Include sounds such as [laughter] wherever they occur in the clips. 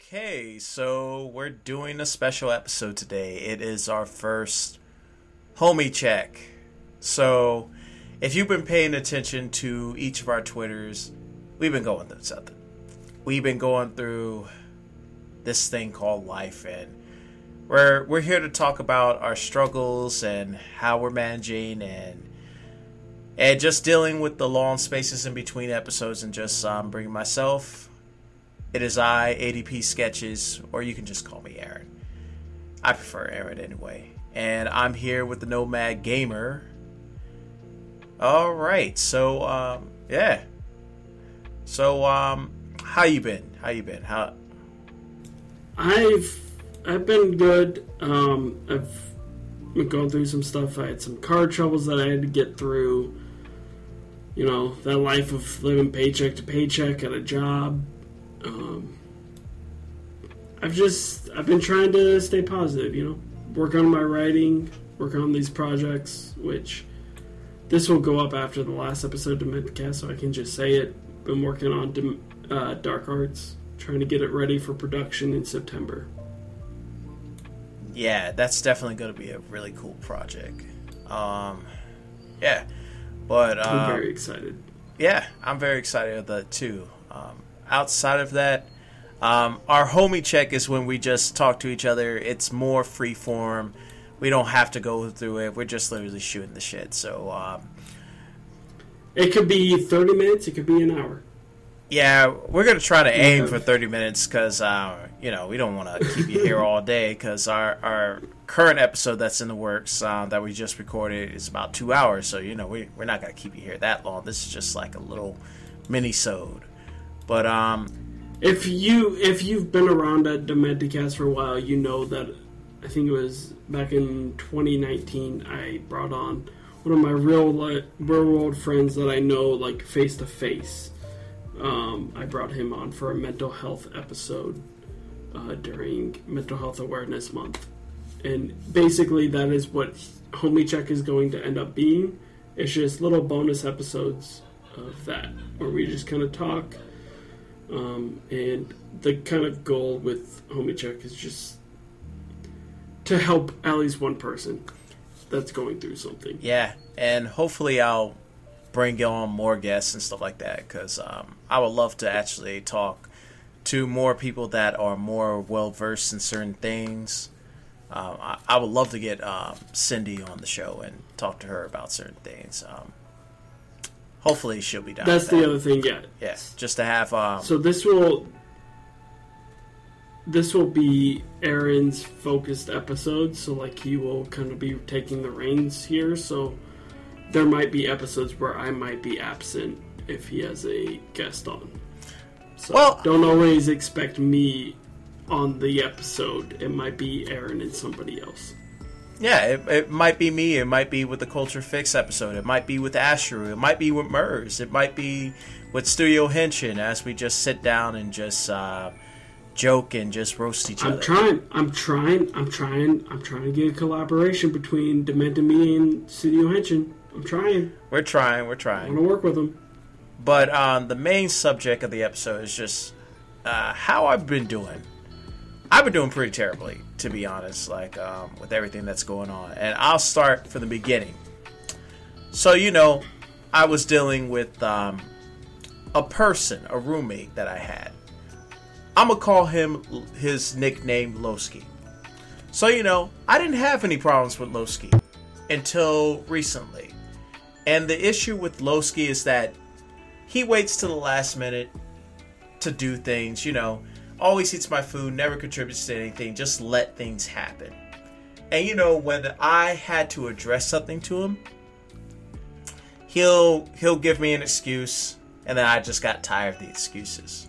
Okay, so we're doing a special episode today. It is our first homie check. So, if you've been paying attention to each of our Twitters, we've been going through something. We've been going through this thing called life, and we're we're here to talk about our struggles and how we're managing and and just dealing with the long spaces in between episodes and just um, bringing myself it is I, ADP Sketches, or you can just call me Aaron. I prefer Aaron anyway. And I'm here with the Nomad Gamer. All right, so um, yeah. So um, how you been? How you been? How? I've I've been good. Um, I've been going through some stuff. I had some car troubles that I had to get through. You know that life of living paycheck to paycheck at a job um, I've just I've been trying to stay positive, you know, work on my writing, work on these projects, which this will go up after the last episode of Midcast, so I can just say it. Been working on uh, Dark Arts, trying to get it ready for production in September. Yeah, that's definitely going to be a really cool project. Um, yeah, but um, I'm very excited. Yeah, I'm very excited about that too. Um, outside of that, um, our homie check is when we just talk to each other. It's more free form. We don't have to go through it. We're just literally shooting the shit. So um, it could be thirty minutes. It could be an hour. Yeah, we're gonna try to aim for thirty minutes because uh, you know we don't want to keep you here all day. Because our our current episode that's in the works uh, that we just recorded is about two hours. So you know we we're not gonna keep you here that long. This is just like a little mini sode. But um, if you if you've been around at Dementicast for a while, you know that I think it was back in 2019 I brought on one of my real real world friends that I know like face to face. I brought him on for a mental health episode uh, during Mental Health Awareness Month, and basically that is what Homie Check is going to end up being. It's just little bonus episodes of that where we just kind of talk um, and the kind of goal with Homie Check is just to help at least one person that's going through something. Yeah, and hopefully I'll bring on more guests and stuff like that because um, I would love to actually talk to more people that are more well versed in certain things. Um, I, I, would love to get um, Cindy on the show and talk to her about certain things. Um, Hopefully, she'll be down. That's the other thing. Yeah. Yes. Just to have. Um, so this will. This will be Aaron's focused episode, so like he will kind of be taking the reins here. So there might be episodes where I might be absent if he has a guest on. So well, don't always expect me on the episode. It might be Aaron and somebody else. Yeah, it, it might be me. It might be with the Culture Fix episode. It might be with Ashru. It might be with Mers. It might be with Studio Henshin as we just sit down and just uh, joke and just roast each I'm other. I'm trying. I'm trying. I'm trying. I'm trying to get a collaboration between Dement and me and Studio Henshin. I'm trying. We're trying. We're trying. I want to work with them. But um, the main subject of the episode is just uh, how I've been doing. I've been doing pretty terribly to be honest, like um, with everything that's going on. And I'll start from the beginning. So, you know, I was dealing with um, a person, a roommate that I had. I'm going to call him his nickname Lowski. So, you know, I didn't have any problems with Lowski until recently. And the issue with Lowski is that he waits to the last minute to do things, you know always eats my food, never contributes to anything, just let things happen. And you know, when I had to address something to him, he'll he'll give me an excuse, and then I just got tired of the excuses.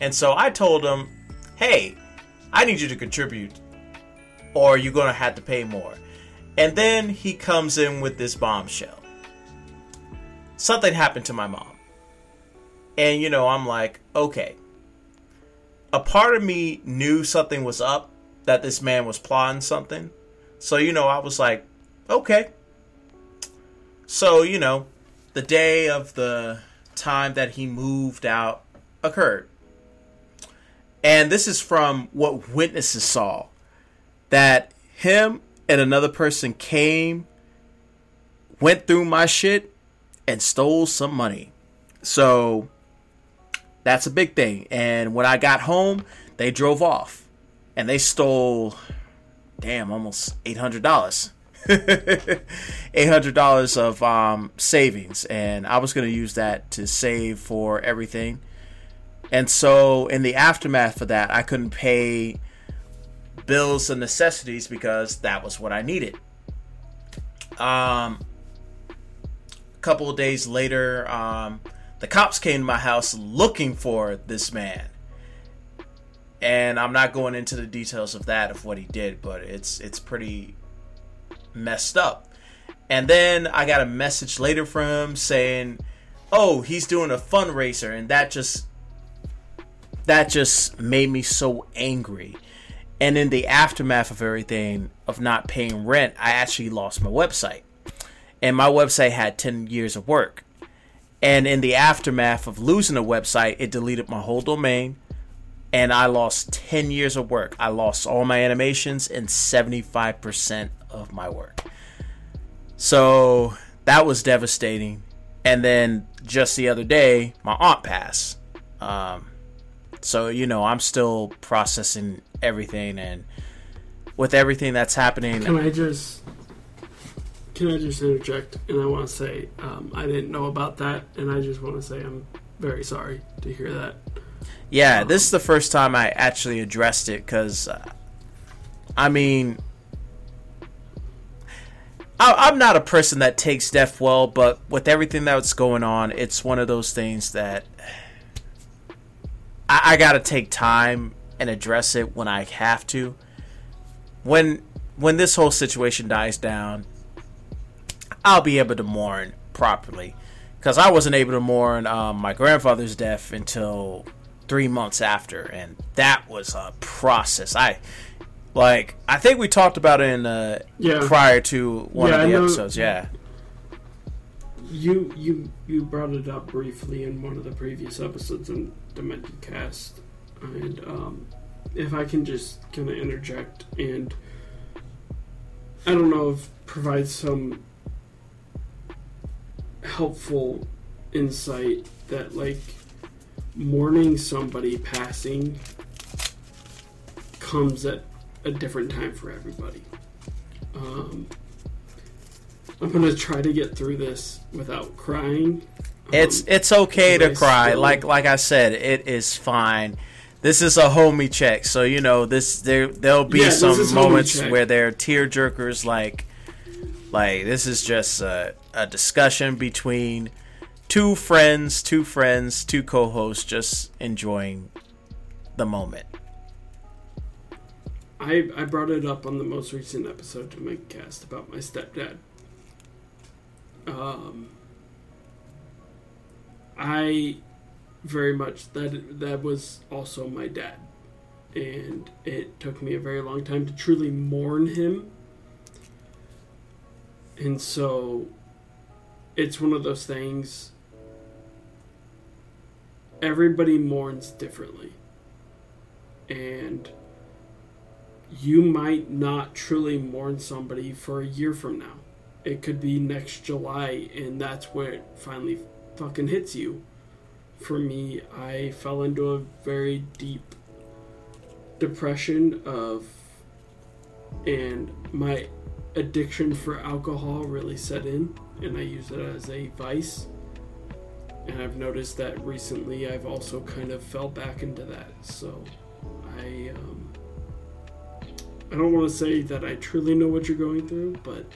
And so I told him, "Hey, I need you to contribute, or you're gonna have to pay more." And then he comes in with this bombshell. Something happened to my mom. And you know, I'm like, okay, a part of me knew something was up, that this man was plotting something. So, you know, I was like, okay. So, you know, the day of the time that he moved out occurred. And this is from what witnesses saw that him and another person came, went through my shit, and stole some money. So that's a big thing. And when I got home, they drove off and they stole, damn, almost $800. [laughs] $800 of um, savings. And I was going to use that to save for everything. And so, in the aftermath of that, I couldn't pay bills and necessities because that was what I needed. Um, a couple of days later, um, the cops came to my house looking for this man. And I'm not going into the details of that of what he did, but it's it's pretty messed up. And then I got a message later from him saying, "Oh, he's doing a fundraiser," and that just that just made me so angry. And in the aftermath of everything of not paying rent, I actually lost my website. And my website had 10 years of work. And in the aftermath of losing the website, it deleted my whole domain and I lost 10 years of work. I lost all my animations and 75% of my work. So that was devastating. And then just the other day, my aunt passed. Um, so, you know, I'm still processing everything. And with everything that's happening. Can I just. Can I just interject? And I want to say, um, I didn't know about that. And I just want to say, I'm very sorry to hear that. Yeah, this is the first time I actually addressed it because, uh, I mean, I, am not a person that takes death well, but with everything that's going on, it's one of those things that I, I got to take time and address it when I have to. When when this whole situation dies down, I'll be able to mourn properly because I wasn't able to mourn um, my grandfather's death until three months after, and that was a process. I like I think we talked about it in uh, Yeah. prior to one Yeah, of the episodes. Yeah, You you you brought it up briefly in one of the previous episodes in Dementicast, and um, if I can just kind of interject and I don't know if provide some helpful insight that like mourning somebody passing comes at a different time for everybody. Um, I'm gonna try to get through this without crying. it's Um, it's okay to I cry. still- Like like I said, it is fine. This is a homie check, so you know this. There there'll be Yeah, some moments where they're tear jerkers. Like like this is just a, a discussion between two friends, two friends, two co-hosts, just enjoying the moment. I I brought it up on the most recent episode to make cast about my stepdad. Um, I very much that that was also my dad, and it took me a very long time to truly mourn him. And so, it's one of those things. Everybody mourns differently, and you might not truly mourn somebody for a year from now. It could be next July, and that's where it finally fucking hits you. For me, I fell into a very deep depression of, and my addiction for alcohol really set in, and I use it as a vice. And I've noticed that recently I've also kind of fell back into that. So I, um, I don't want to say that I truly know what you're going through, but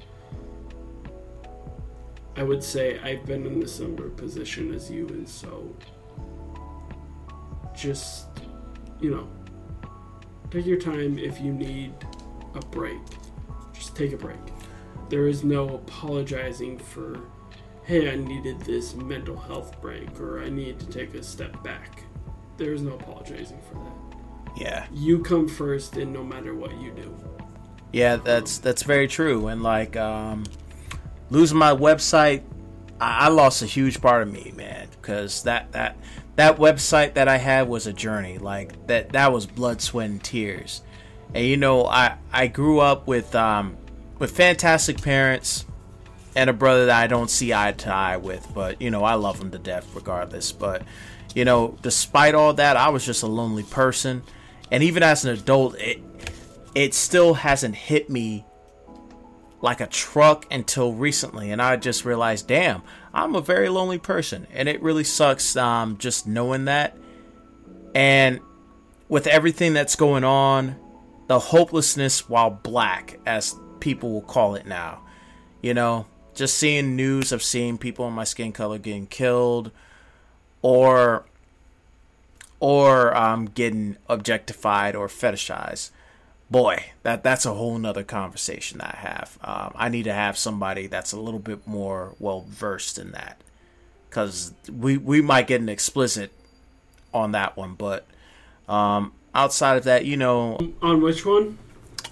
I would say I've been in a similar position as you, and so just, you know, take your time if you need a break. Just take a break. There is no apologizing for, hey, I needed this mental health break or I need to take a step back. There is no apologizing for that. Yeah. You come first, and no matter what you do. Yeah, that's that's very true. And like um, losing my website, I, I lost a huge part of me, man, because that that that website that I had was a journey. Like that that was blood, sweat, and tears. And you know, I I grew up with um with fantastic parents and a brother that I don't see eye to eye with, but you know, I love him to death regardless. But you know, despite all that, I was just a lonely person. And even as an adult, it it still hasn't hit me like a truck until recently. And I just realized, damn, I'm a very lonely person. And it really sucks um, just knowing that. And with everything that's going on, the hopelessness while black, as people will call it now, you know, just seeing news of seeing people in my skin color getting killed or or um, getting objectified or fetishized. Boy that that's a whole nother conversation i have. Um, i need to have somebody that's a little bit more well versed in that. Because we we might get an explicit on that one but um, outside of that you know On which one?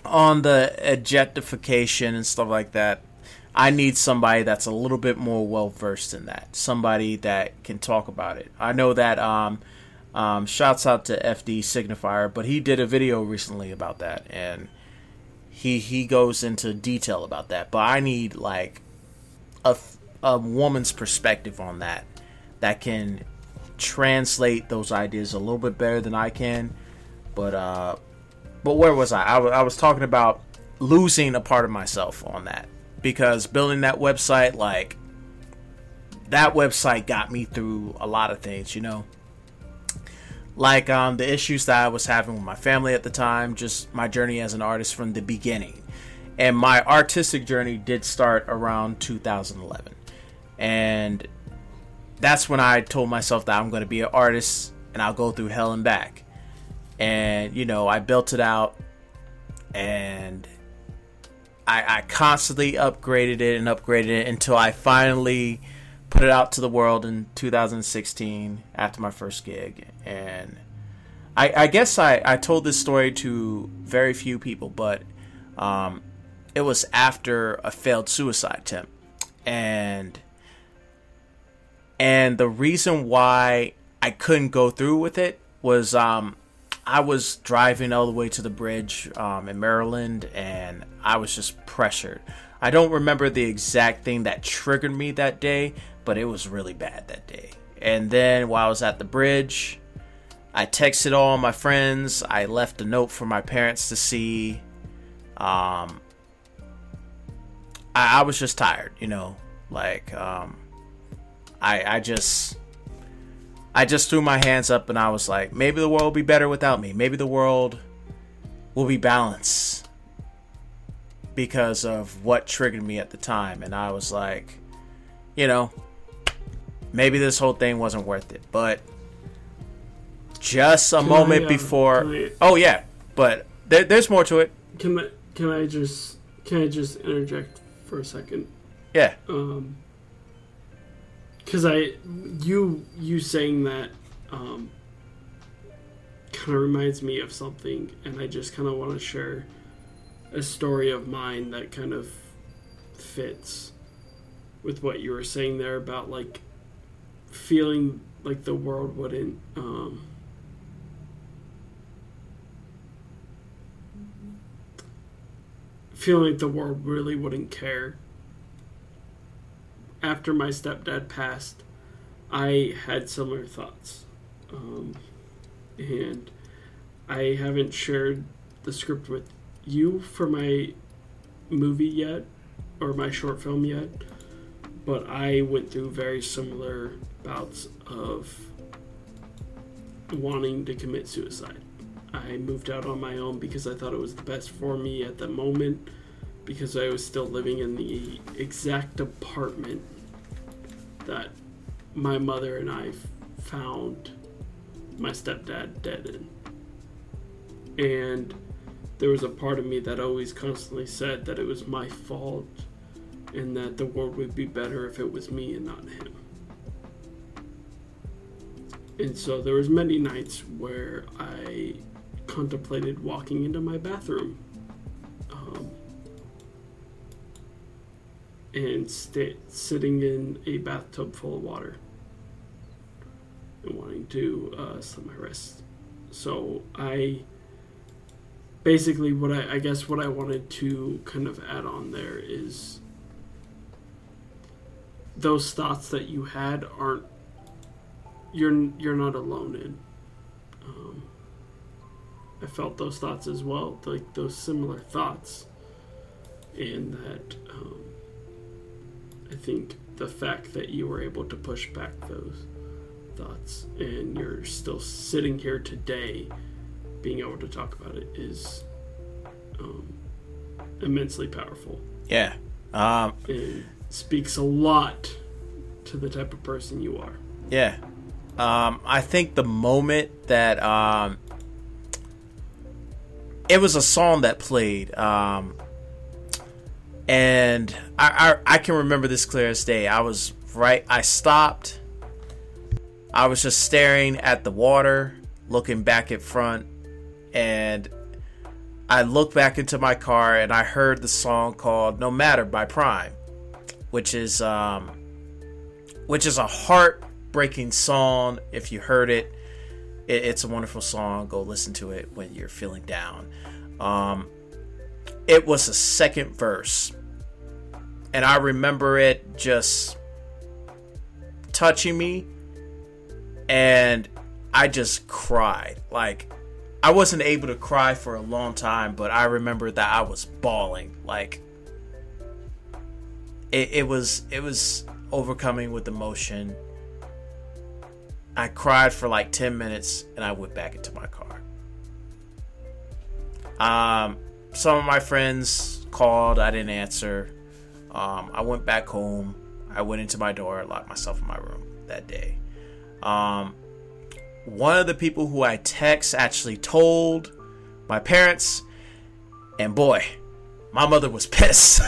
on the objectification and stuff like that I need somebody that's a little bit more well versed in that. Somebody that can talk about it. I know that um, um, shouts out to FD Signifier, but he did a video recently about that, and he he goes into detail about that. But I need like a a woman's perspective on that that can translate those ideas a little bit better than I can. But uh, but where was I? I wa- I was talking about losing a part of myself on that because building that website, like that website, got me through a lot of things. You know, like um, the issues that I was having with my family at the time, just my journey as an artist from the beginning. And my artistic journey did start around 2011. And that's when I told myself that I'm going to be an artist and I'll go through hell and back. And, you know, I built it out and I, I constantly upgraded it and upgraded it until I finally put it out to the world in 2016 after my first gig. And I, I guess I, I told this story to very few people, but um, it was after a failed suicide attempt. And and the reason why I couldn't go through with it was um, I was driving all the way to the bridge um, in Maryland, and I was just pressured. I don't remember the exact thing that triggered me that day, but it was really bad that day. And then while I was at the bridge, I texted all my friends. I left a note for my parents to see. Um, I, I was just tired, you know, like um, I I just I just threw my hands up and I was like, maybe the world will be better without me. Maybe the world will be balanced because of what triggered me at the time. And I was like, you know, maybe this whole thing wasn't worth it. But just a Can moment I, uh, before. I- Oh, yeah. But there, there's more to it. Can I can I just can I just interject for a second? Yeah. Um, because I you you saying that um, kind of reminds me of something, and I just kind of want to share a story of mine that kind of fits with what you were saying there about like feeling like the world wouldn't um, feeling like the world really wouldn't care after my stepdad passed, I had similar thoughts. Um, and I haven't shared the script with you for my movie yet, or my short film yet, but I went through very similar bouts of wanting to commit suicide. I moved out on my own because I thought it was the best for me at the moment because I was still living in the exact apartment that my mother and I found my stepdad dead in. And there was a part of me that always constantly said that it was my fault and that the world would be better if it was me and not him. And so there was many nights where I contemplated walking into my bathroom and stay, sitting in a bathtub full of water and wanting to uh, slit my wrist. So I basically what I, I guess what I wanted to kind of add on there is those thoughts that you had aren't you're you're not alone in. Um, I felt those thoughts as well, like those similar thoughts, and that um, I think the fact that you were able to push back those thoughts and you're still sitting here today, being able to talk about it is um, immensely powerful. Yeah. Um, and speaks a lot to the type of person you are. Yeah. Um, I think the moment that um, it was a song that played, um, and I, I I can remember this clear as day. I was right. I stopped. I was just staring at the water, looking back at front, and I looked back into my car and I heard the song called "No Matter" by Prime, which is um, which is a heartbreaking song. If you heard it, it, it's a wonderful song. Go listen to it when you're feeling down. Um, it was a second verse, and I remember it just touching me, and I just cried. Like I wasn't able to cry for a long time, but I remember that I was bawling. Like it, it was it was overcoming with emotion. I cried for like 10 minutes and I went back into my car. Um, some of my friends called, I didn't answer. Um, I went back home. I went into my door, locked myself in my room that day. Um, one of the people who I text actually told my parents, and boy, my mother was [laughs] pissed.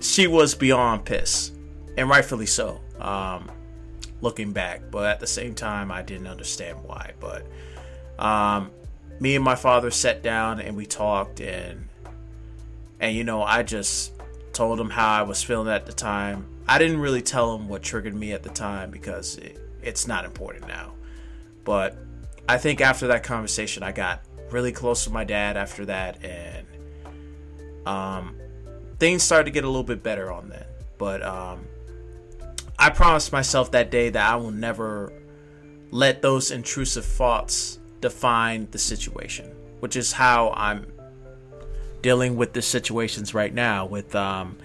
she was beyond pissed, and rightfully so. Um, looking back, but at the same time, I didn't understand why. But um, me and my father sat down and we talked, and and you know, I just told him how I was feeling at the time. I didn't really tell him what triggered me at the time because it, it's not important now. But I think after that conversation, I got really close to my dad after that, and um, things started to get a little bit better on that. But um, I promised myself that day that I will never let those intrusive thoughts define the situation, which is how I'm dealing with the situations right now with, um,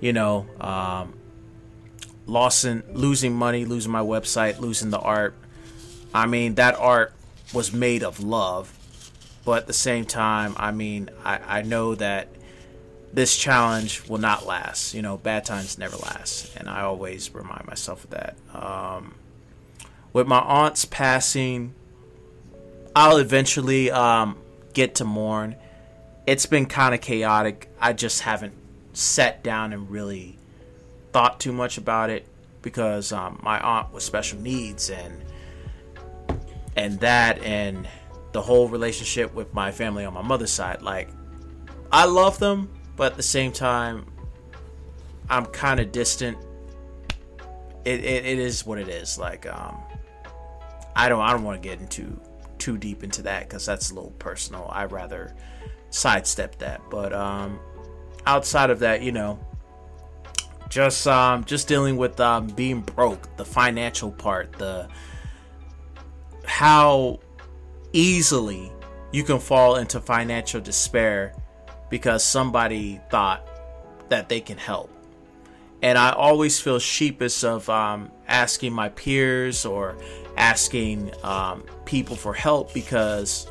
you know, um, losing, losing money, losing my website, losing the art. I mean, that art was made of love, but at the same time, I mean, I, I know that this challenge will not last. You know, bad times never last, and I always remind myself of that. Um, with my aunt's passing, I'll eventually um, get to mourn. It's been kind of chaotic. I just haven't sat down and really thought too much about it because um, my aunt was special needs and and that and the whole relationship with my family on my mother's side. Like, I love them, but at the same time, I'm kind of distant. It, it, it is what it is. Like, um, I don't I don't want to get into too deep into that because that's a little personal. I'd rather sidestep that. But um, outside of that, you know, just um, just dealing with um, being broke, the financial part, the how easily you can fall into financial despair because somebody thought that they can help. And I always feel sheepish of um, asking my peers or asking um, people for help because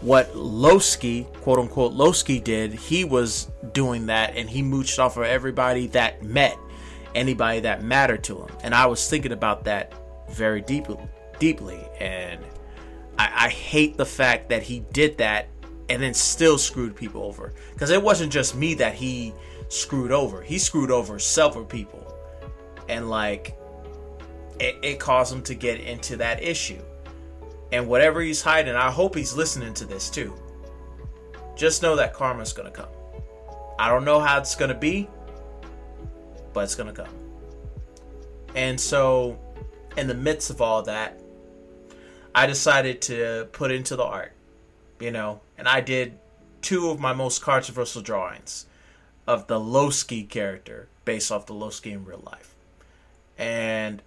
what Lowski, quote unquote, Lowski did, he was doing that and he mooched off of everybody that met anybody that mattered to him. And I was thinking about that very deeply, deeply. And I, I hate the fact that he did that and then still screwed people over. Because it wasn't just me that he screwed over, he screwed over several people. And like, it, it caused him to get into that issue. And whatever he's hiding, I hope he's listening to this too. Just know that karma's gonna come. I don't know how it's gonna be, but it's gonna come. And so, in the midst of all that, I decided to put into the art, you know, and I did two of my most controversial drawings of the Lowski character based off the Lowski in real life. And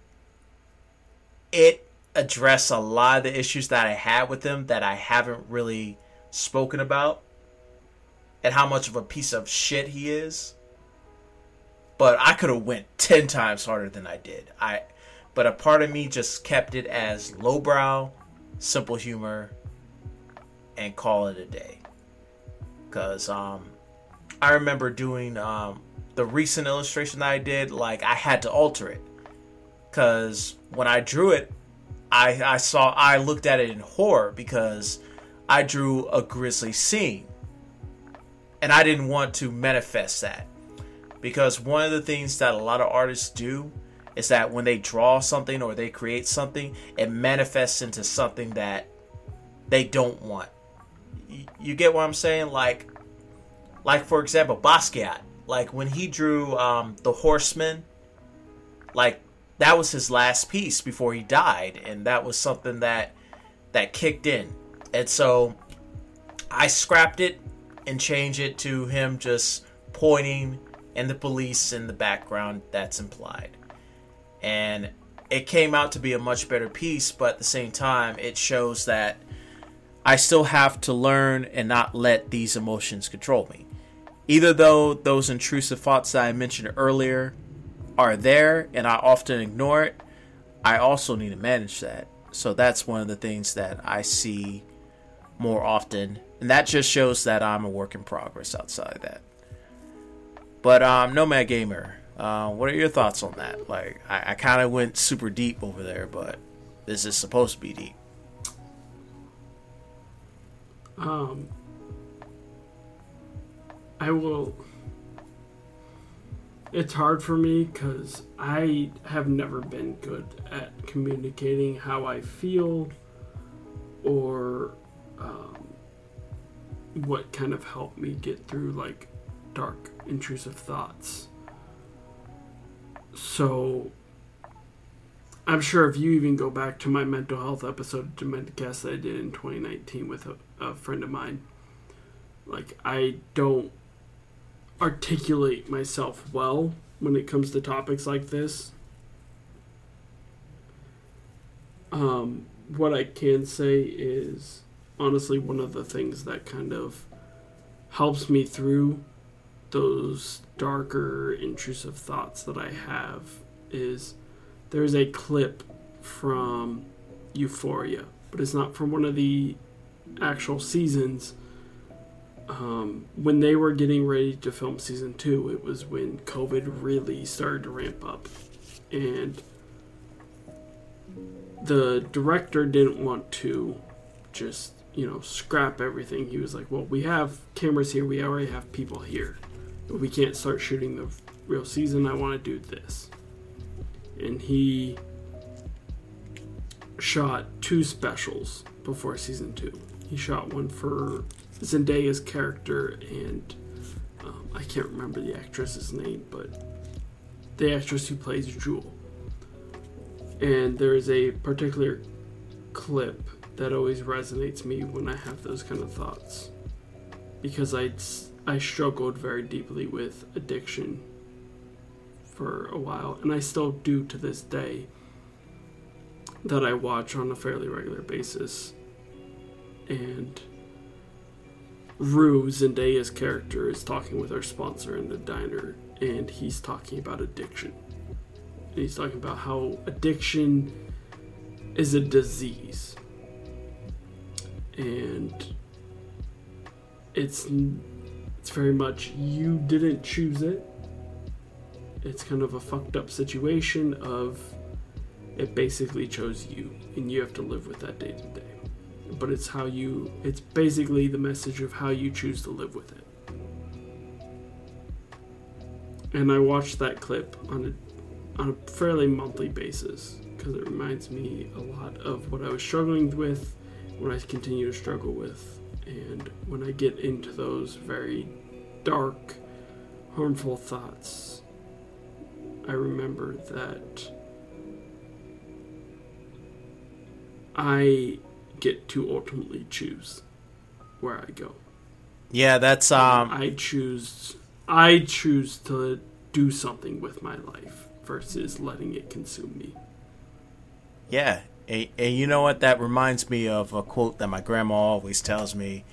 it addressed a lot of the issues that I had with him that I haven't really spoken about and how much of a piece of shit he is. But I could have went 10 times harder than I did. I but a part of me just kept it as lowbrow, simple humor and call it a day. Cuz um I remember doing um the recent illustration that I did like I had to alter it cuz when I drew it I I saw I looked at it in horror because I drew a grisly scene and I didn't want to manifest that. Because one of the things that a lot of artists do is that when they draw something or they create something, it manifests into something that they don't want. You get what I'm saying? Like, like for example, Basquiat. Like when he drew um, the Horseman, like that was his last piece before he died, and that was something that that kicked in. And so I scrapped it and changed it to him just pointing and the police in the background that's implied. And it came out to be a much better piece, but at the same time, it shows that I still have to learn and not let these emotions control me. Either though those intrusive thoughts that I mentioned earlier are there and I often ignore it, I also need to manage that. So that's one of the things that I see more often and that just shows that I'm a work in progress outside of that. But um, Nomad Gamer, uh, what are your thoughts on that? Like, I, I kind of went super deep over there, but this is supposed to be deep. Um, I will. It's hard for me because I have never been good at communicating how I feel or um, what kind of helped me get through like dark, intrusive thoughts. So I'm sure if you even go back to my mental health episode of Dementicast that I did in 2019 with a, a friend of mine, like I don't articulate myself well when it comes to topics like this. Um, what I can say is honestly one of the things that kind of helps me through those darker intrusive thoughts that I have is there's a clip from Euphoria, but it's not from one of the actual seasons. Um, when they were getting ready to film season two, it was when COVID really started to ramp up. And the director didn't want to just you know, scrap everything. He was like, well, we have cameras here. We already have people here. But we can't start shooting the real season. I want to do this. And he shot two specials before season two. He shot one for Zendaya's character, and um, I can't remember the actress's name, but the actress who plays Jules. And there is a particular clip that always resonates me when I have those kind of thoughts. Because I, I struggled very deeply with addiction for a while, and I still do to this day, that I watch on a fairly regular basis. And Rue, Zendaya's character, is talking with our sponsor in the diner, and he's talking about addiction. And he's talking about how addiction is a disease and it's it's very much you didn't choose it. It's kind of a fucked up situation of it basically chose you and you have to live with that day to day. But it's how you it's basically the message of how you choose to live with it. And I watch that clip on a on a fairly monthly basis because it reminds me a lot of what I was struggling with what I continue to struggle with. And when I get into those very dark, harmful thoughts, I remember that I get to ultimately choose where I go. Yeah, that's um I choose I choose to do something with my life versus letting it consume me. Yeah, and, and you know what? That reminds me of a quote that my grandma always tells me.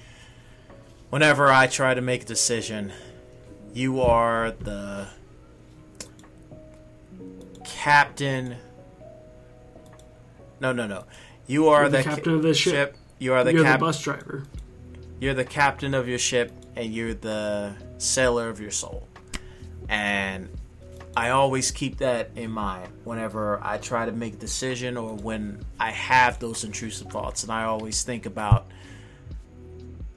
Whenever I try to make a decision, you are the captain. No, no, no. You are the the, captain of the ship. You are the You're cap- the bus driver. You're the captain of your ship, and you're the sailor of your soul. And I always keep that in mind whenever I try to make a decision or when I have those intrusive thoughts. And I always think about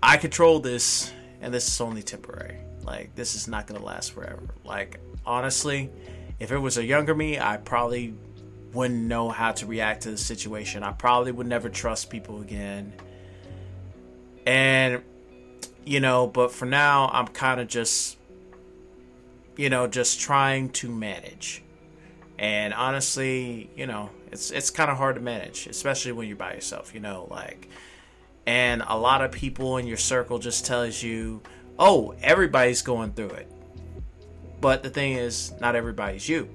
I control this, and this is only temporary. Like, this is not going to last forever. Like, honestly, if it was a younger me, I probably wouldn't know how to react to the situation. I probably would never trust people again. And, you know, but for now, I'm kind of just you know, just trying to manage. And honestly, you know, it's it's kind of hard to manage, especially when you're by yourself, you know, like and a lot of people in your circle just tells you, "Oh, everybody's going through it." But the thing is, not everybody's you.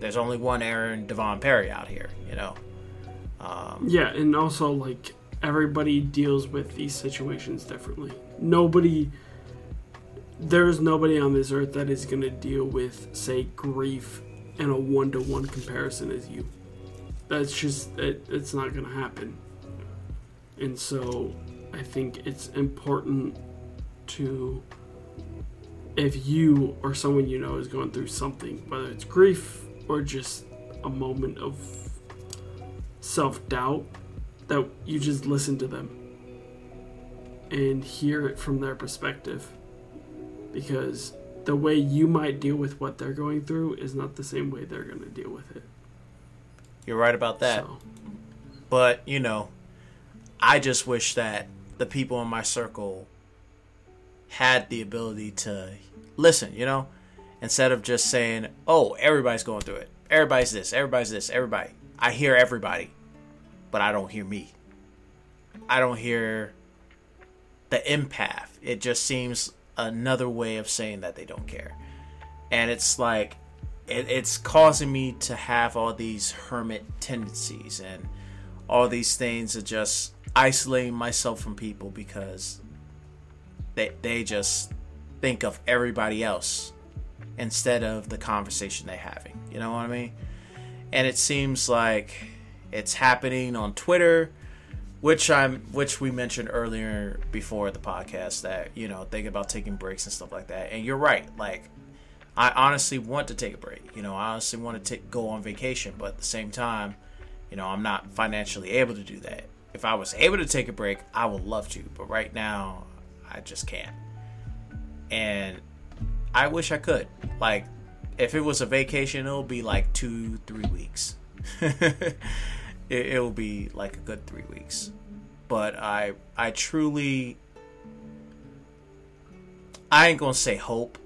There's only one Aaron Devon Perry out here, you know. Um, yeah, and also like everybody deals with these situations differently. Nobody there is nobody on this earth that is going to deal with, say, grief in a one to one comparison as you. That's just, it, it's not going to happen. And so I think it's important to, if you or someone you know is going through something, whether it's grief or just a moment of self doubt, that you just listen to them and hear it from their perspective because the way you might deal with what they're going through is not the same way they're going to deal with it. You're right about that. So. But, you know, I just wish that the people in my circle had the ability to listen, you know, instead of just saying, oh, everybody's going through it. Everybody's this, everybody's this, everybody. I hear everybody, but I don't hear me. I don't hear the empath. It just seems another way of saying that they don't care. And it's like it, it's causing me to have all these hermit tendencies and all these things of just isolating myself from people because they they just think of everybody else instead of the conversation they're having. You know what I mean? And it seems like it's happening on Twitter which I'm which we mentioned earlier before the podcast that you know think about taking breaks and stuff like that. And you're right. Like I honestly want to take a break. You know I honestly want to take, go on vacation. But at the same time you know I'm not financially able to do that. If I was able to take a break I would love to. But right now I just can't. And I wish I could like if it was a vacation it'll be like two three weeks [laughs] it, it will be like a good three weeks. But I I truly I ain't gonna say hope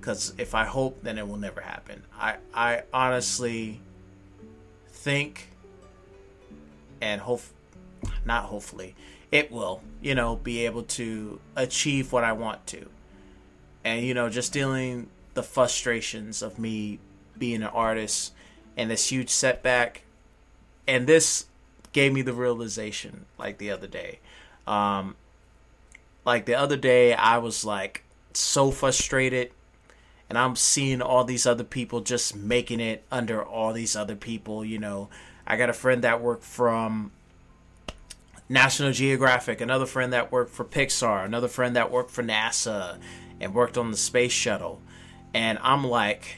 because if I hope, then it will never happen. I I honestly think and hope not hopefully it will you know be able to achieve what I want to and you know just dealing the frustrations of me being an artist and this huge setback and this gave me the realization like the other day. Um, like the other day, I was like so frustrated, and I'm seeing all these other people just making it under all these other people. You know, I got a friend that worked from National Geographic, another friend that worked for Pixar, another friend that worked for NASA and worked on the space shuttle. And I'm like,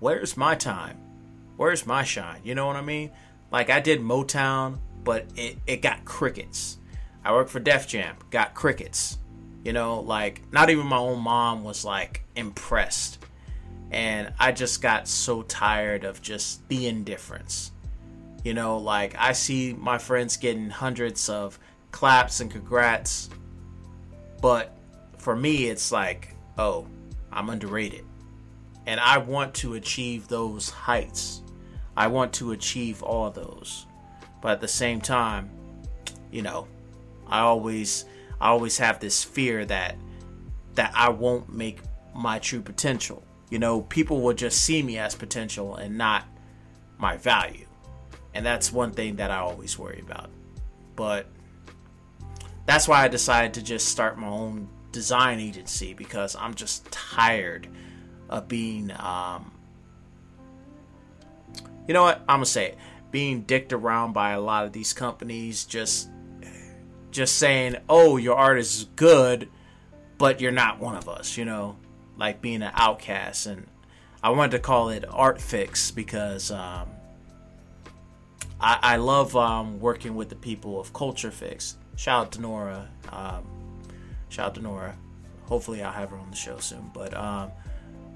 where's my time? Where's my shine? You know what I mean? Like I did Motown, but it, it got crickets. I worked for Def Jam, got crickets. You know, like not even my own mom was like impressed. And I just got so tired of just the indifference. You know, like I see my friends getting hundreds of claps and congrats, but for me it's like, oh, I'm underrated. and I want to achieve those heights. I want to achieve all those. But at the same time, you know, I always I always have this fear that that I won't make my true potential. You know, people will just see me as potential and not my value. And that's one thing that I always worry about. But that's why I decided to just start my own design agency because I'm just tired of being um, you know what? I'm gonna say it. Being dicked around by a lot of these companies just just saying oh your art is good but you're not one of us you know? Like being an outcast and i wanted to call it art fix because um, I, I love um, working with the people of culture fix. Shout out to nora um, shout out to nora. Hopefully i'll have her on the show soon. But um,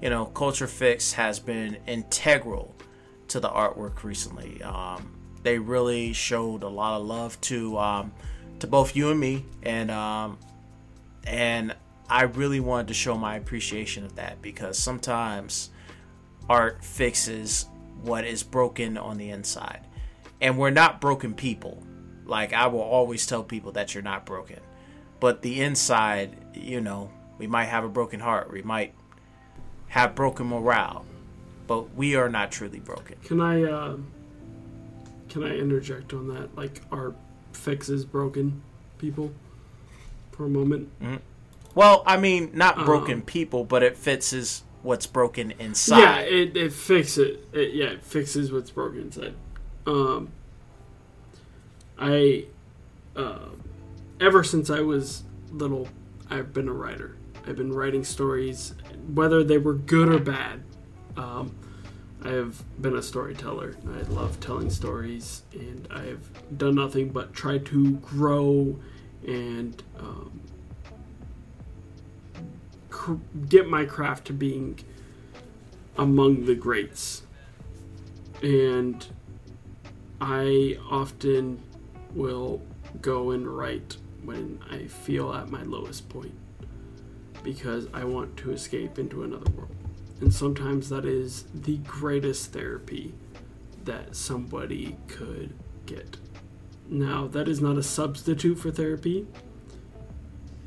you know, Culture Fix has been integral to the artwork recently. Um, they really showed a lot of love to um, to both you and me, and um, and I really wanted to show my appreciation of that because sometimes art fixes what is broken on the inside, and we're not broken people. Like I will always tell people that you're not broken, but the inside, you know, we might have a broken heart. We might have broken morale, but we are not truly broken. Can I uh, can I interject on that? Like, art fixes broken people for a moment. Mm-hmm. Well, I mean, not broken Um, people, but it fixes what's broken inside. Yeah, it, it fixes it. it. Yeah, it fixes what's broken inside. Um, I, uh, ever since I was little, I've been a writer. I've been writing stories, whether they were good or bad. Um, I have been a storyteller. I love telling stories, and I have done nothing but try to grow and um, cr- get my craft to being among the greats. And I often will go and write when I feel at my lowest point because I want to escape into another world. And sometimes that is the greatest therapy that somebody could get. Now, that is not a substitute for therapy.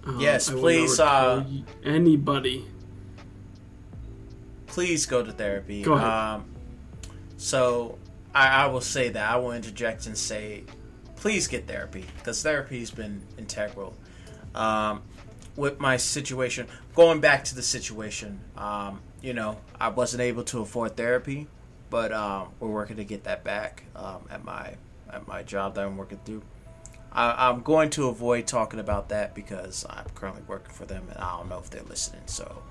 Um, Yes, please, uh, anybody. Please go to therapy. Go ahead. Um, so I, I will say that I will interject and say, please get therapy because therapy has been integral. Um, with my situation, going back to the situation, um, you know, I wasn't able to afford therapy, but um, we're working to get that back um, at my at my job that I'm working through. I, I'm going to avoid talking about that because I'm currently working for them and I don't know if they're listening. So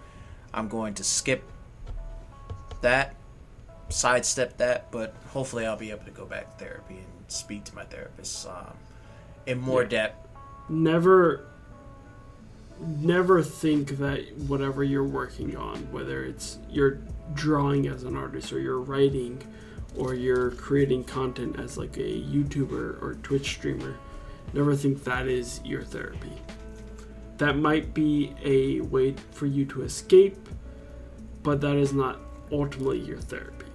I'm going to skip that, sidestep that, but hopefully I'll be able to go back to therapy and speak to my therapist um, in more Yeah. depth. never never think that whatever you're working on whether it's you're drawing as an artist or you're writing or you're creating content as like a youtuber or twitch streamer never think that is your therapy that might be a way for you to escape but that is not ultimately your therapy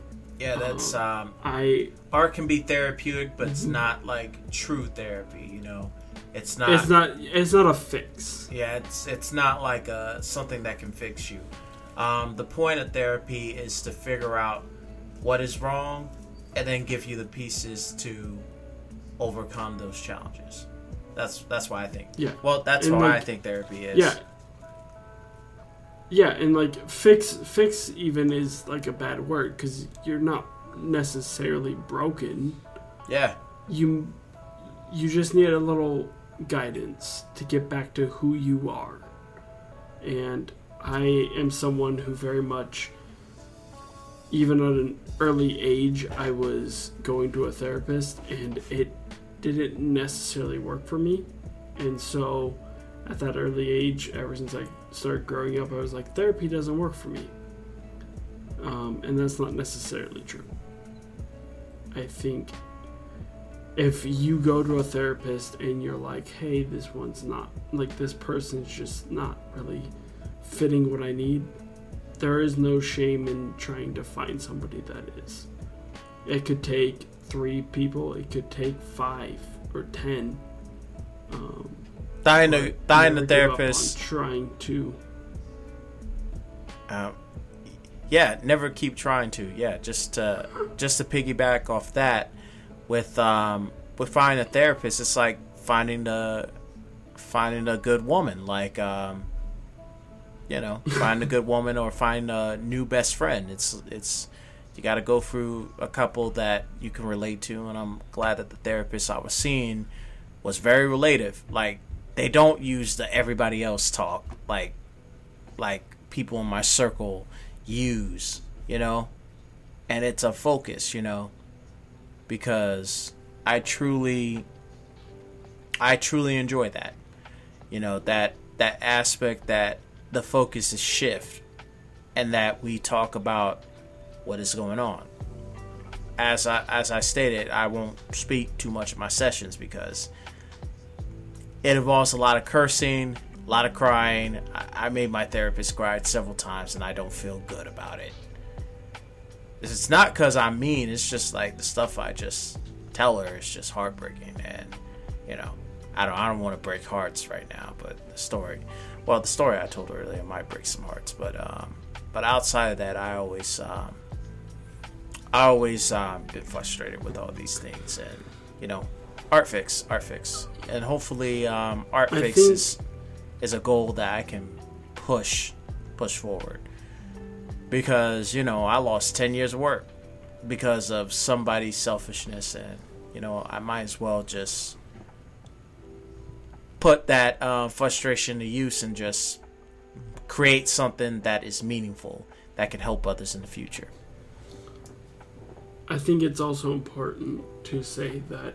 Yeah, that's um, i art can be therapeutic, but it's Mhm. not like true therapy. You know, it's not. it's not it's not a fix Yeah, it's it's not like uh, something that can fix you. Um, the point of therapy is to figure out what is wrong, and then give you the pieces to overcome those challenges. That's that's why I think. yeah Well, that's And, why like, I think therapy is. Yeah. Yeah, and like fix fix even is like a bad word cuz you're not necessarily broken. Yeah. You you just need a little guidance to get back to who you are. And I am someone who very much even at an early age I was going to a therapist and it didn't necessarily work for me. And so at that early age, ever since I started growing up, I was like, therapy doesn't work for me. Um, and that's not necessarily true. I think if you go to a therapist and you're like, hey, this one's not, like, this person's just not really fitting what I need, there is no shame in trying to find somebody that is. It could take three people. It could take five or ten. Um, Dying the but dying never the give up on therapist. trying to. Um, yeah, never keep trying to. Yeah, just just to piggyback off that, with um, with finding a therapist, it's like finding the finding a good woman. Like um, you know, [laughs] find a good woman or find a new best friend. It's it's you got to go through a couple that you can relate to, and I'm glad that the therapist I was seeing was very relative. Like they don't use the everybody else talk like like people in my circle use, you know? And it's a focus, you know? Because I truly I truly enjoy that. You know, that that aspect that the focus is shift and that we talk about what is going on. As I as I stated, I won't speak too much of my sessions because it involves a lot of cursing, a lot of crying. I, I made my therapist cry several times, and I don't feel good about it. It's not because I'm mean. It's just like the stuff I just tell her is just heartbreaking, and you know, I don't. I don't want to break hearts right now, but the story, well, the story I told earlier might break some hearts, but um, but outside of that, I always um, I always um, been frustrated with all these things, and you know, art fix, art fix, and hopefully, um, art I fix think- is is a goal that I can push push forward because you know I lost ten years of work because of somebody's selfishness, and you know I might as well just put that uh, frustration to use and just create something that is meaningful that can help others in the future. I think it's also important to say that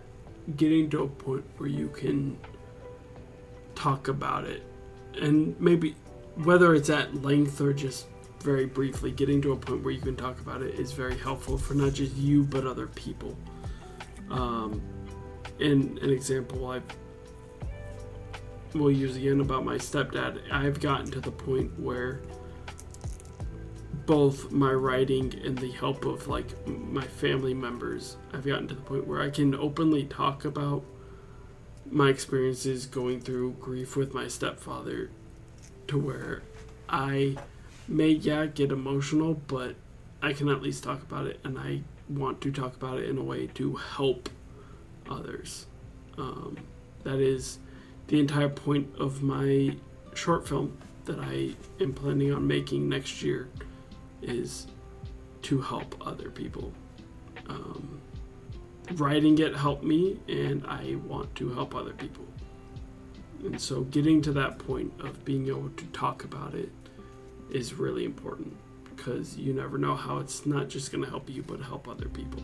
getting to a point where you can talk about it and maybe whether it's at length or just very briefly getting to a point where you can talk about it is very helpful for not just you but other people. Um, in an example i will use again about my stepdad. I've gotten to the point where both my writing and the help of like my family members i've gotten to the point where i can openly talk about my experiences going through grief with my stepfather to where i may yeah get emotional but i can at least talk about it and i want to talk about it in a way to help others um, that is the entire point of my short film that i am planning on making next year is to help other people. Um, writing it helped me, and I want to help other people. And so, getting to that point of being able to talk about it is really important because you never know how it's not just going to help you, but help other people.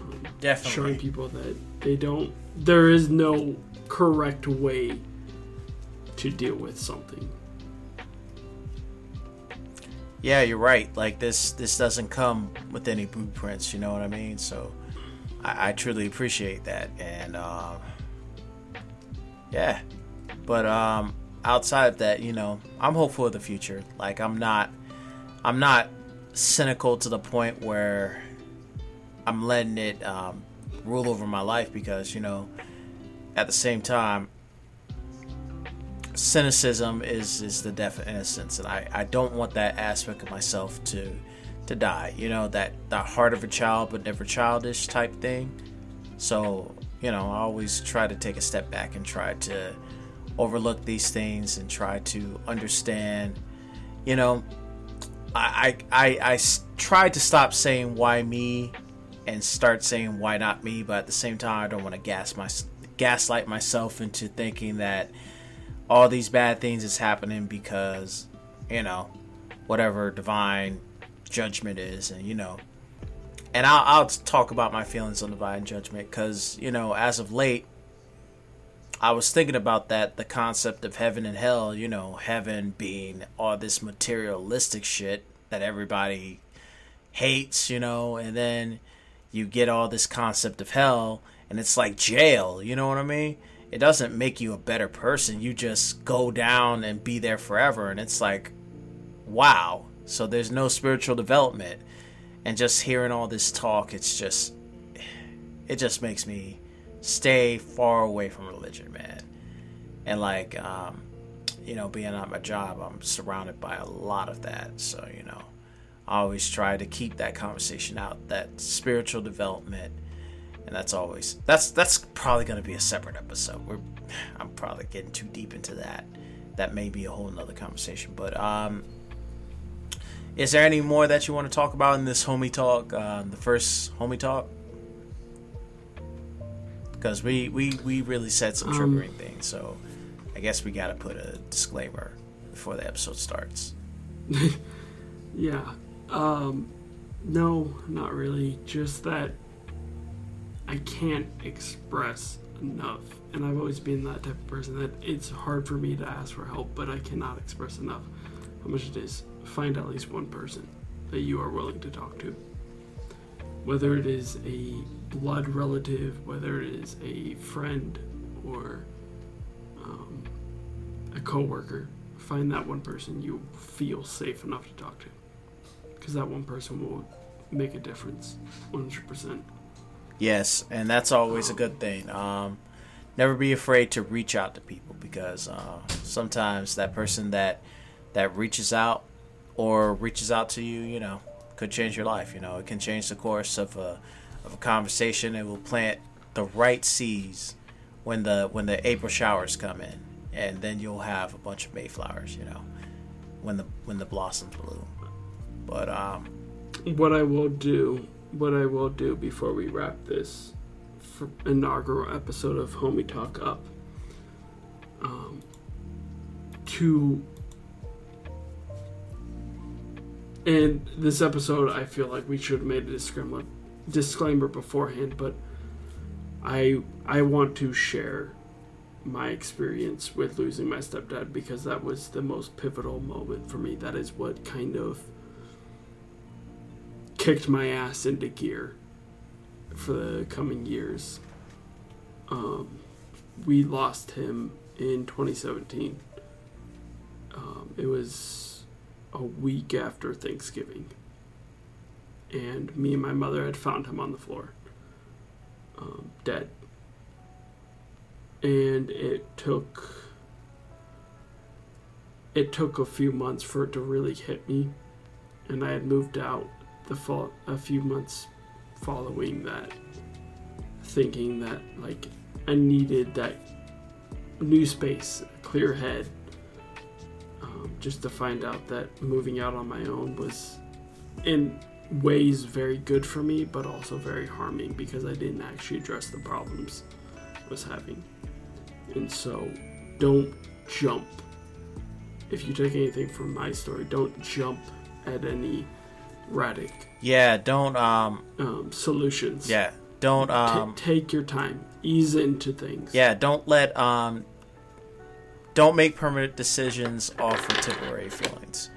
Um, Definitely. showing people that they don't, there is no correct way to deal with something. Yeah, you're right. Like this, this doesn't come with any blueprints. You know what I mean? So, I, I truly appreciate that, and um, yeah. But um, outside of that, you know, I'm hopeful of the future. Like I'm not, I'm not cynical to the point where I'm letting it um, rule over my life because you know, at the same time, cynicism is is the death of innocence and I, I don't want that aspect of myself to to die you know that that heart of a child but never childish type thing. So you know i always try to take a step back and try to overlook these things and try to understand you know I I I tried to stop saying why me and start saying why not me but at the same time i don't want to gas my gaslight myself into thinking that all these bad things is happening because you know whatever divine judgment is and you know. And i'll, I'll talk about my feelings on divine judgment because you know as of late i was thinking about that the concept of heaven and hell you know heaven being all this materialistic shit that everybody hates you know and then you get all this concept of hell and it's like jail you know what i mean it doesn't make you a better person. You just go down and be there forever. And it's like, wow. So there's no spiritual development, and just hearing all this talk, it's just it just makes me stay far away from religion, man. And like, um, you know, being at my job, I'm surrounded by a lot of that. So you know, I always try to keep that conversation out, that spiritual development, and that's always that's that's probably going to be a separate episode. We're [sighs] I'm probably getting too deep into that. That may be a whole nother conversation. But um, is there any more that you want to talk about in this homie talk? Uh, the first homie talk because we, we we really said some triggering um, things. So I guess we got to put a disclaimer before the episode starts. [laughs] yeah. Um, no, not really. Just that I can't express enough. And I've always been that type of person that it's hard for me to ask for help, but I cannot express enough how much it is. Find at least one person that you are willing to talk to. Whether it is a blood relative, whether it is a friend or um, a coworker, find that one person you feel safe enough to talk to, because that one person will make a difference, 100%. Yes, and that's always a good thing. Um, never be afraid to reach out to people because uh, sometimes that person that that reaches out or reaches out to you, you know, could change your life. You know, it can change the course of a of a conversation. It will plant the right seeds when the when the April showers come in, and then you'll have a bunch of Mayflowers. You know, when the when the blossoms bloom. But um, what I will do, what I will do before we wrap this inaugural episode of Homie Talk up, um, to and this episode, I feel like we should have made a disclaimer disclaimer beforehand, but I I want to share my experience with losing my stepdad because that was the most pivotal moment for me. That is what kind of kicked my ass into gear for the coming years. Um, we lost him in 2017. Um, it was a week after Thanksgiving and me and my mother had found him on the floor, um, dead. And it took it took a few months for it to really hit me, and I had moved out the a few months following that, thinking that like I needed that new space, clear head, um, just to find out that moving out on my own was in ways very good for me, but also very harming because I didn't actually address the problems I was having. And so, don't jump. If you take anything from my story, don't jump at any radic. Yeah, don't um, um solutions. Yeah, don't um T- take your time. Ease into things. Yeah, don't let um don't make permanent decisions off of temporary feelings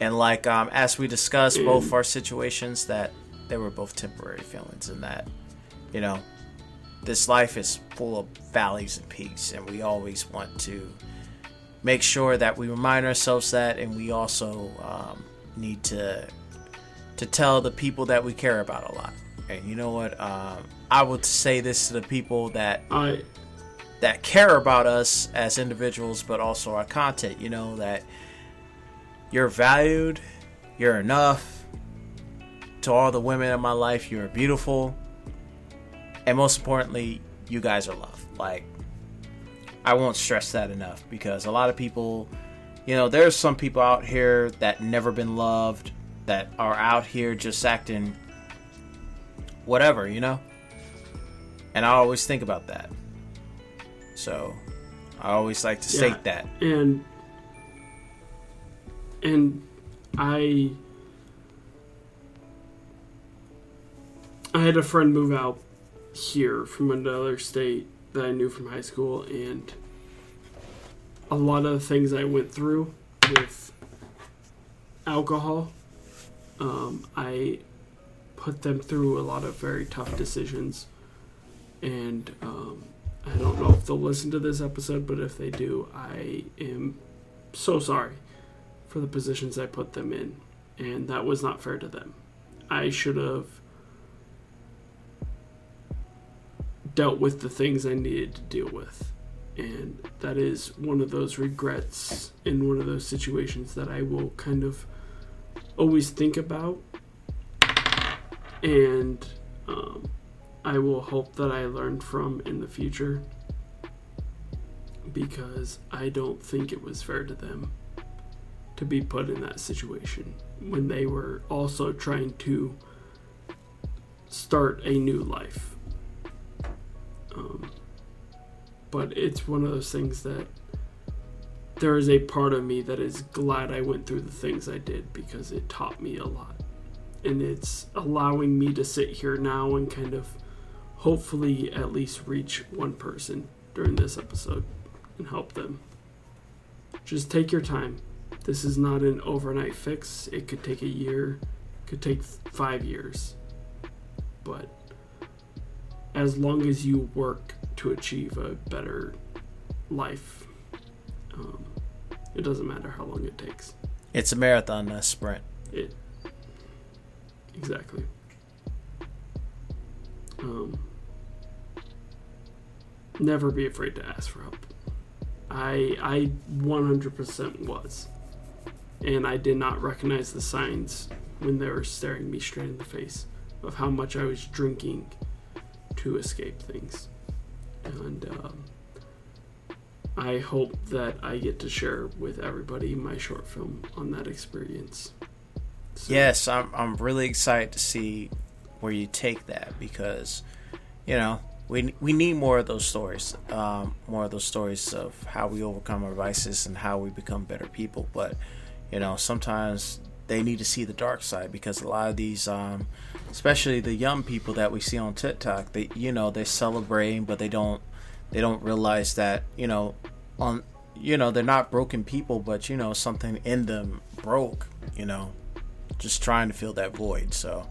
and like um, as we discussed both our situations that they were both temporary feelings and that you know this life is full of valleys and peaks and we always want to make sure that we remind ourselves that and we also um, need to to tell the people that we care about a lot and you know what um, i would say this to the people that I... that care about us as individuals but also our content you know that you're valued. You're enough. To all the women in my life, you're beautiful. And most importantly, you guys are loved. Like, I won't stress that enough because a lot of people, you know, there's some people out here that never been loved, that are out here just acting whatever, you know? And I always think about that. So, I always like to state yeah, that. And and I I had a friend move out here from another state that I knew from high school, and a lot of the things I went through with alcohol, um, I put them through a lot of very tough decisions. And um, I don't know if they'll listen to this episode, but if they do, I am so sorry for the positions I put them in, and that was not fair to them. I should have dealt with the things I needed to deal with. And that is one of those regrets in one of those situations that I will kind of always think about. And um, I will hope that I learned from in the future because I don't think it was fair to them to be put in that situation when they were also trying to start a new life. Um, but it's one of those things that there is a part of me that is glad I went through the things I did because it taught me a lot. And it's allowing me to sit here now and kind of hopefully at least reach one person during this episode and help them. Just take your time. This is not an overnight fix. It could take a year, could take five years. But as long as you work to achieve a better life, um, it doesn't matter how long it takes. It's a marathon, not a sprint. It exactly. Um, never be afraid to ask for help. I I 100% was, and I did not recognize the signs when they were staring me straight in the face of how much I was drinking to escape things, and um, I hope that I get to share with everybody my short film on that experience. So. Yes, I'm. I'm really excited to see where you take that because, you know, we we need more of those stories, um, more of those stories of how we overcome our vices and how we become better people. But you know, sometimes they need to see the dark side because a lot of these, um, especially the young people that we see on TikTok, they you know they're celebrating, but they don't they don't realize that you know on you know they're not broken people, but you know something in them broke. You know, just trying to fill that void. So.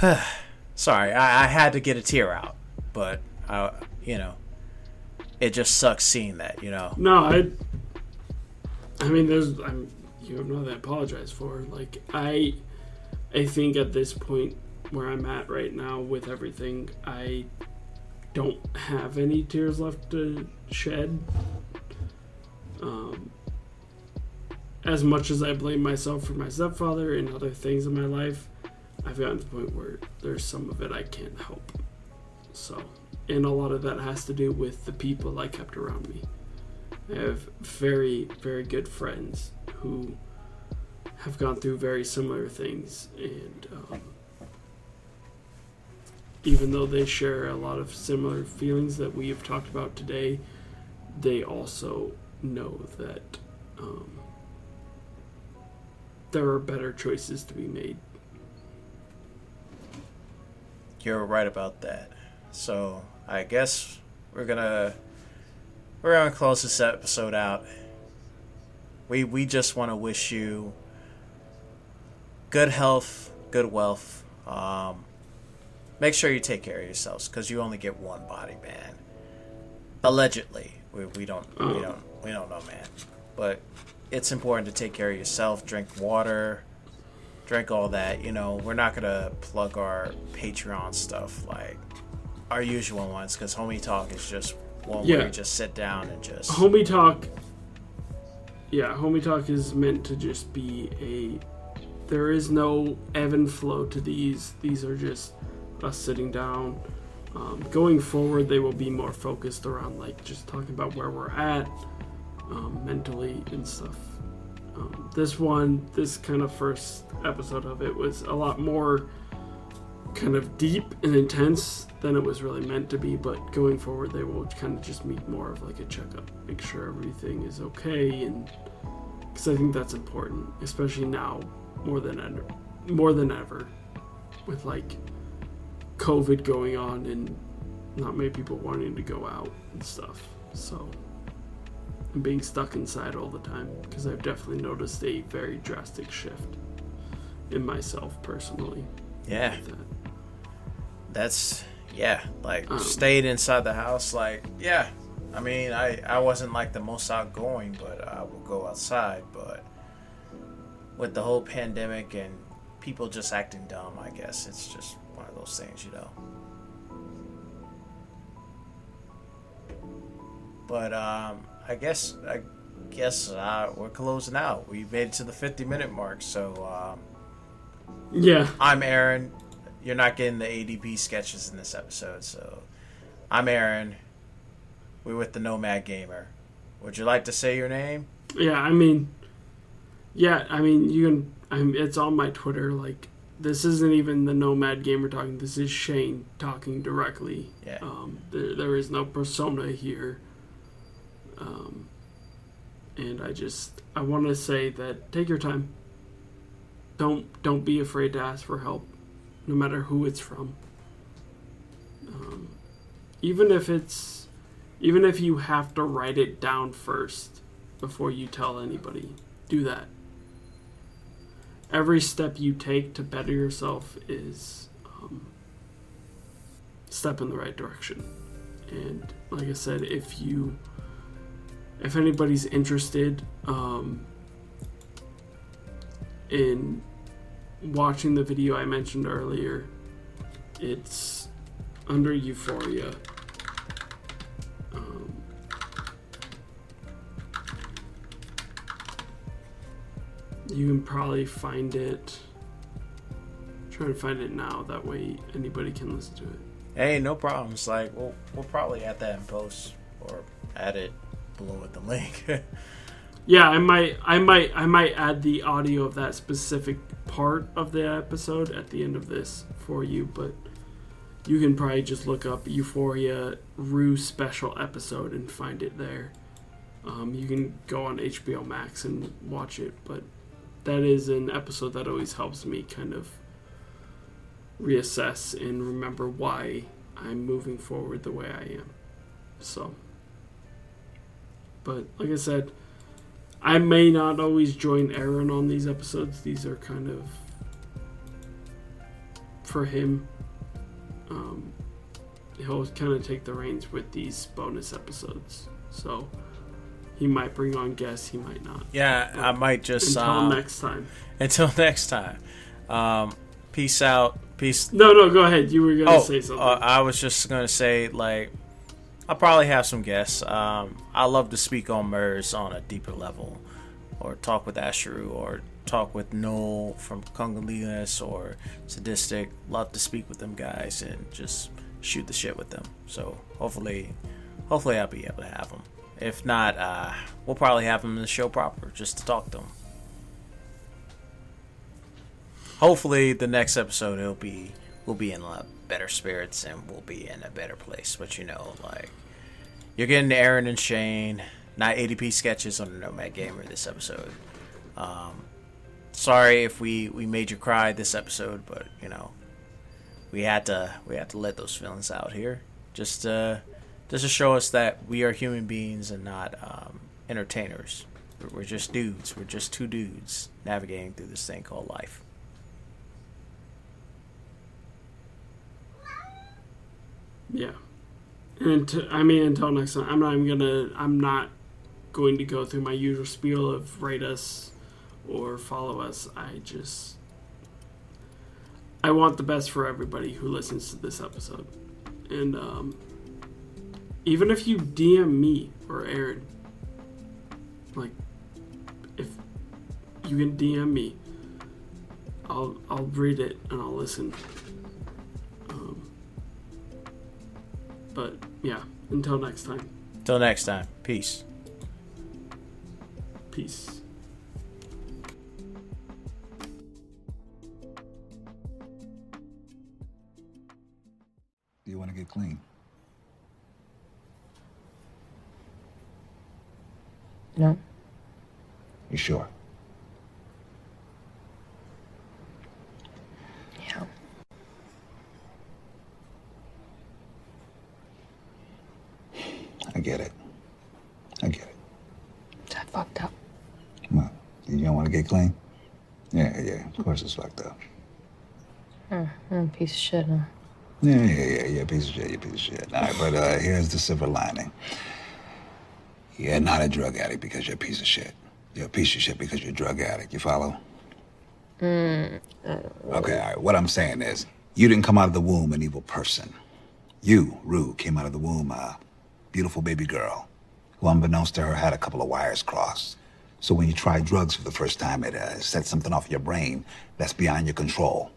[sighs] Sorry, I, I, had to get a tear out, but I, you know, it just sucks seeing that. You know. No, I. I mean, there's. I'm. You have nothing to apologize for. Like I, I think at this point where I'm at right now with everything, I don't have any tears left to shed. Um, as much as I blame myself for my stepfather and other things in my life, I've gotten to the point where there's some of it I can't help. So, and a lot of that has to do with the people I kept around me. I have very, very good friends who have gone through very similar things, and um, even though they share a lot of similar feelings that we have talked about today, they also know that um, there are better choices to be made you're right about that. So I guess we're gonna we're gonna close this episode out. We we just want to wish you good health, good wealth. Um, make sure you take care of yourselves because you only get one body, man. Allegedly, we, we don't we mm. don't we don't know, man. But it's important to take care of yourself. Drink water drink all that. You know, we're not gonna plug our Patreon stuff like our usual ones because Homie Talk is just one yeah. where you just sit down and just Homie Talk. Yeah, Homie Talk is meant to just be a. There is no ebb and flow to these. These are just us sitting down. Um, going forward, they will be more focused around like just talking about where we're at um, mentally and stuff um, this one, this kind of first episode of it was a lot more kind of deep and intense than it was really meant to be. But going forward, they will kind of just meet more of like a checkup, make sure everything is okay, and because I think that's important, especially now more than ever, more than ever, with like COVID going on and not many people wanting to go out and stuff. So and being stuck inside all the time because I've definitely noticed a very drastic shift in myself personally. Yeah. That. That's yeah, like um, stayed inside the house like yeah, I mean, I, I wasn't like the most outgoing, but I will go outside. But with the whole pandemic and people just acting dumb, I guess it's just those things, you know. But um, I guess I guess uh, we're closing out. We made it to the 50 minute mark, so um, Yeah. I'm Aaron. You're not getting the ADP sketches in this episode, so I'm Aaron. We're with the Nomad Gamer. Would you like to say your name? Yeah, I mean, yeah, I mean, you can. I'm, it's on my Twitter. Like, this isn't even the Nomad Gamer talking. This is Shane talking directly. Yeah. Um, there, there is no persona here. Um, and I just, I want to say that take your time. Don't don't be afraid to ask for help, no matter who it's from. Um, even if it's, even if you have to write it down first before you tell anybody. Do that. Every step you take to better yourself is um, step in the right direction. And like I said, if you, if anybody's interested um, in watching the video I mentioned earlier, it's under Euphoria. You can probably find it. trying to find it now. That way, anybody can listen to it. Hey, no problems. Like we'll we'll probably add that in post or add it below with the link. [laughs] Yeah, I might, I might, I might add the audio of that specific part of the episode at the end of this for you, but you can probably just look up Euphoria Rue special episode and find it there. Um, you can go on HBO Max and watch it, but that is an episode that always helps me kind of reassess and remember why I'm moving forward the way I am. So, but like I said, I may not always join Aaron on these episodes. These are kind of for him. Um, he'll kind of take the reins with these bonus episodes. So he might bring on guests, he might not. yeah, I might just Until um, next time. until [laughs] next time. Um, peace out. Peace. No, no, go ahead. You were gonna Oh, say something. uh, I was just gonna say like I'll probably have some guests. Um, I love to speak on MERS on a deeper level, or talk with Asheru, or talk with Noel from Congolese or Sadistic. Love to speak with them guys and just shoot the shit with them. So hopefully, hopefully I'll be able to have them. If not, uh, we'll probably have them in the show proper just to talk to them. Hopefully, the next episode it'll be we'll be in a better spirits and we'll be in a better place. But you know, like you're getting Aaron and Shane, not ADP sketches on the Nomad Gamer this episode. Um, sorry if we we made you cry this episode, but you know we had to we had to let those feelings out here. Just uh, just to show us that we are human beings and not um, entertainers. We're- just dudes. We're just two dudes navigating through this thing called life. Yeah. And to, I mean, until next time, I'm not gonna. I'm not going to go through my usual spiel of rate us or follow us. I just. I want the best for everybody who listens to this episode, and um, even if you DM me or Aaron, like, if you can DM me, I'll I'll read it and I'll listen. Um, but yeah, until next time, Till next time, peace. peace. Do you want to get clean? No. You sure? Yeah. I get it. I get it. I fucked up. Well, you don't want to get clean? Yeah, yeah. Of course it's fucked up. I'm a piece of shit, huh? Yeah, yeah, yeah, yeah. Piece of shit, you piece of shit. All right, but uh, here's the silver lining. You're not a drug addict because you're a piece of shit. You're a piece of shit because you're a drug addict. You follow? Okay, all right. What I'm saying is, you didn't come out of the womb an evil person. You, Rue, came out of the womb a beautiful baby girl who, unbeknownst to her, had a couple of wires crossed. So when you try drugs for the first time, it uh, sets something off your brain that's beyond your control.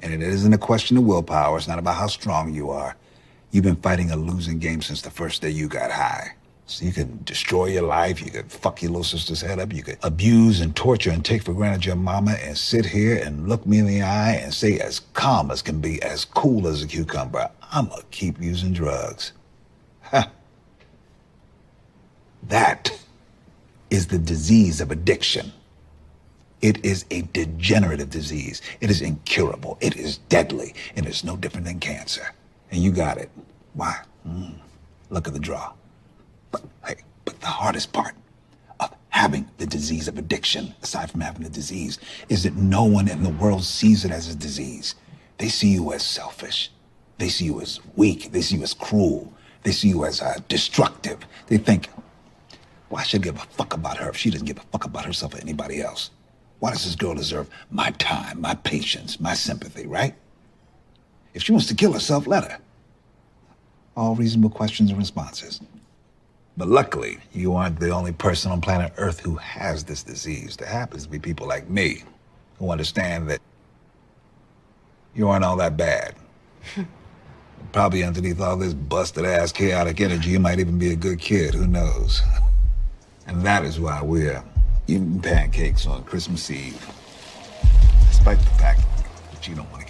And it isn't a question of willpower. It's not about how strong you are. You've been fighting a losing game since the first day you got high. So you can destroy your life. You can fuck your little sister's head up. You can abuse and torture and take for granted your mama and sit here and look me in the eye and say as calm as can be, as cool as a cucumber, I'm gonna keep using drugs. Ha. That is the disease of addiction. It is a degenerative disease. It is incurable. It is deadly. And it's no different than cancer. And you got it. Why? Mm. Look at the draw. But hey, but the hardest part of having the disease of addiction, aside from having the disease, is that no one in the world sees it as a disease. They see you as selfish. They see you as weak. They see you as cruel. They see you as uh, destructive. They think, why should I give a fuck about her if she doesn't give a fuck about herself or anybody else? Why does this girl deserve my time, my patience, my sympathy, right? If she wants to kill herself, let her. All reasonable questions and responses. But luckily, you aren't the only person on planet Earth who has this disease. There happens to be people like me who understand that you aren't all that bad. [laughs] Probably underneath all this busted ass chaotic energy, you might even be a good kid. Who knows? [laughs] And that is why we're eating pancakes on Christmas Eve, despite the fact that you don't want to.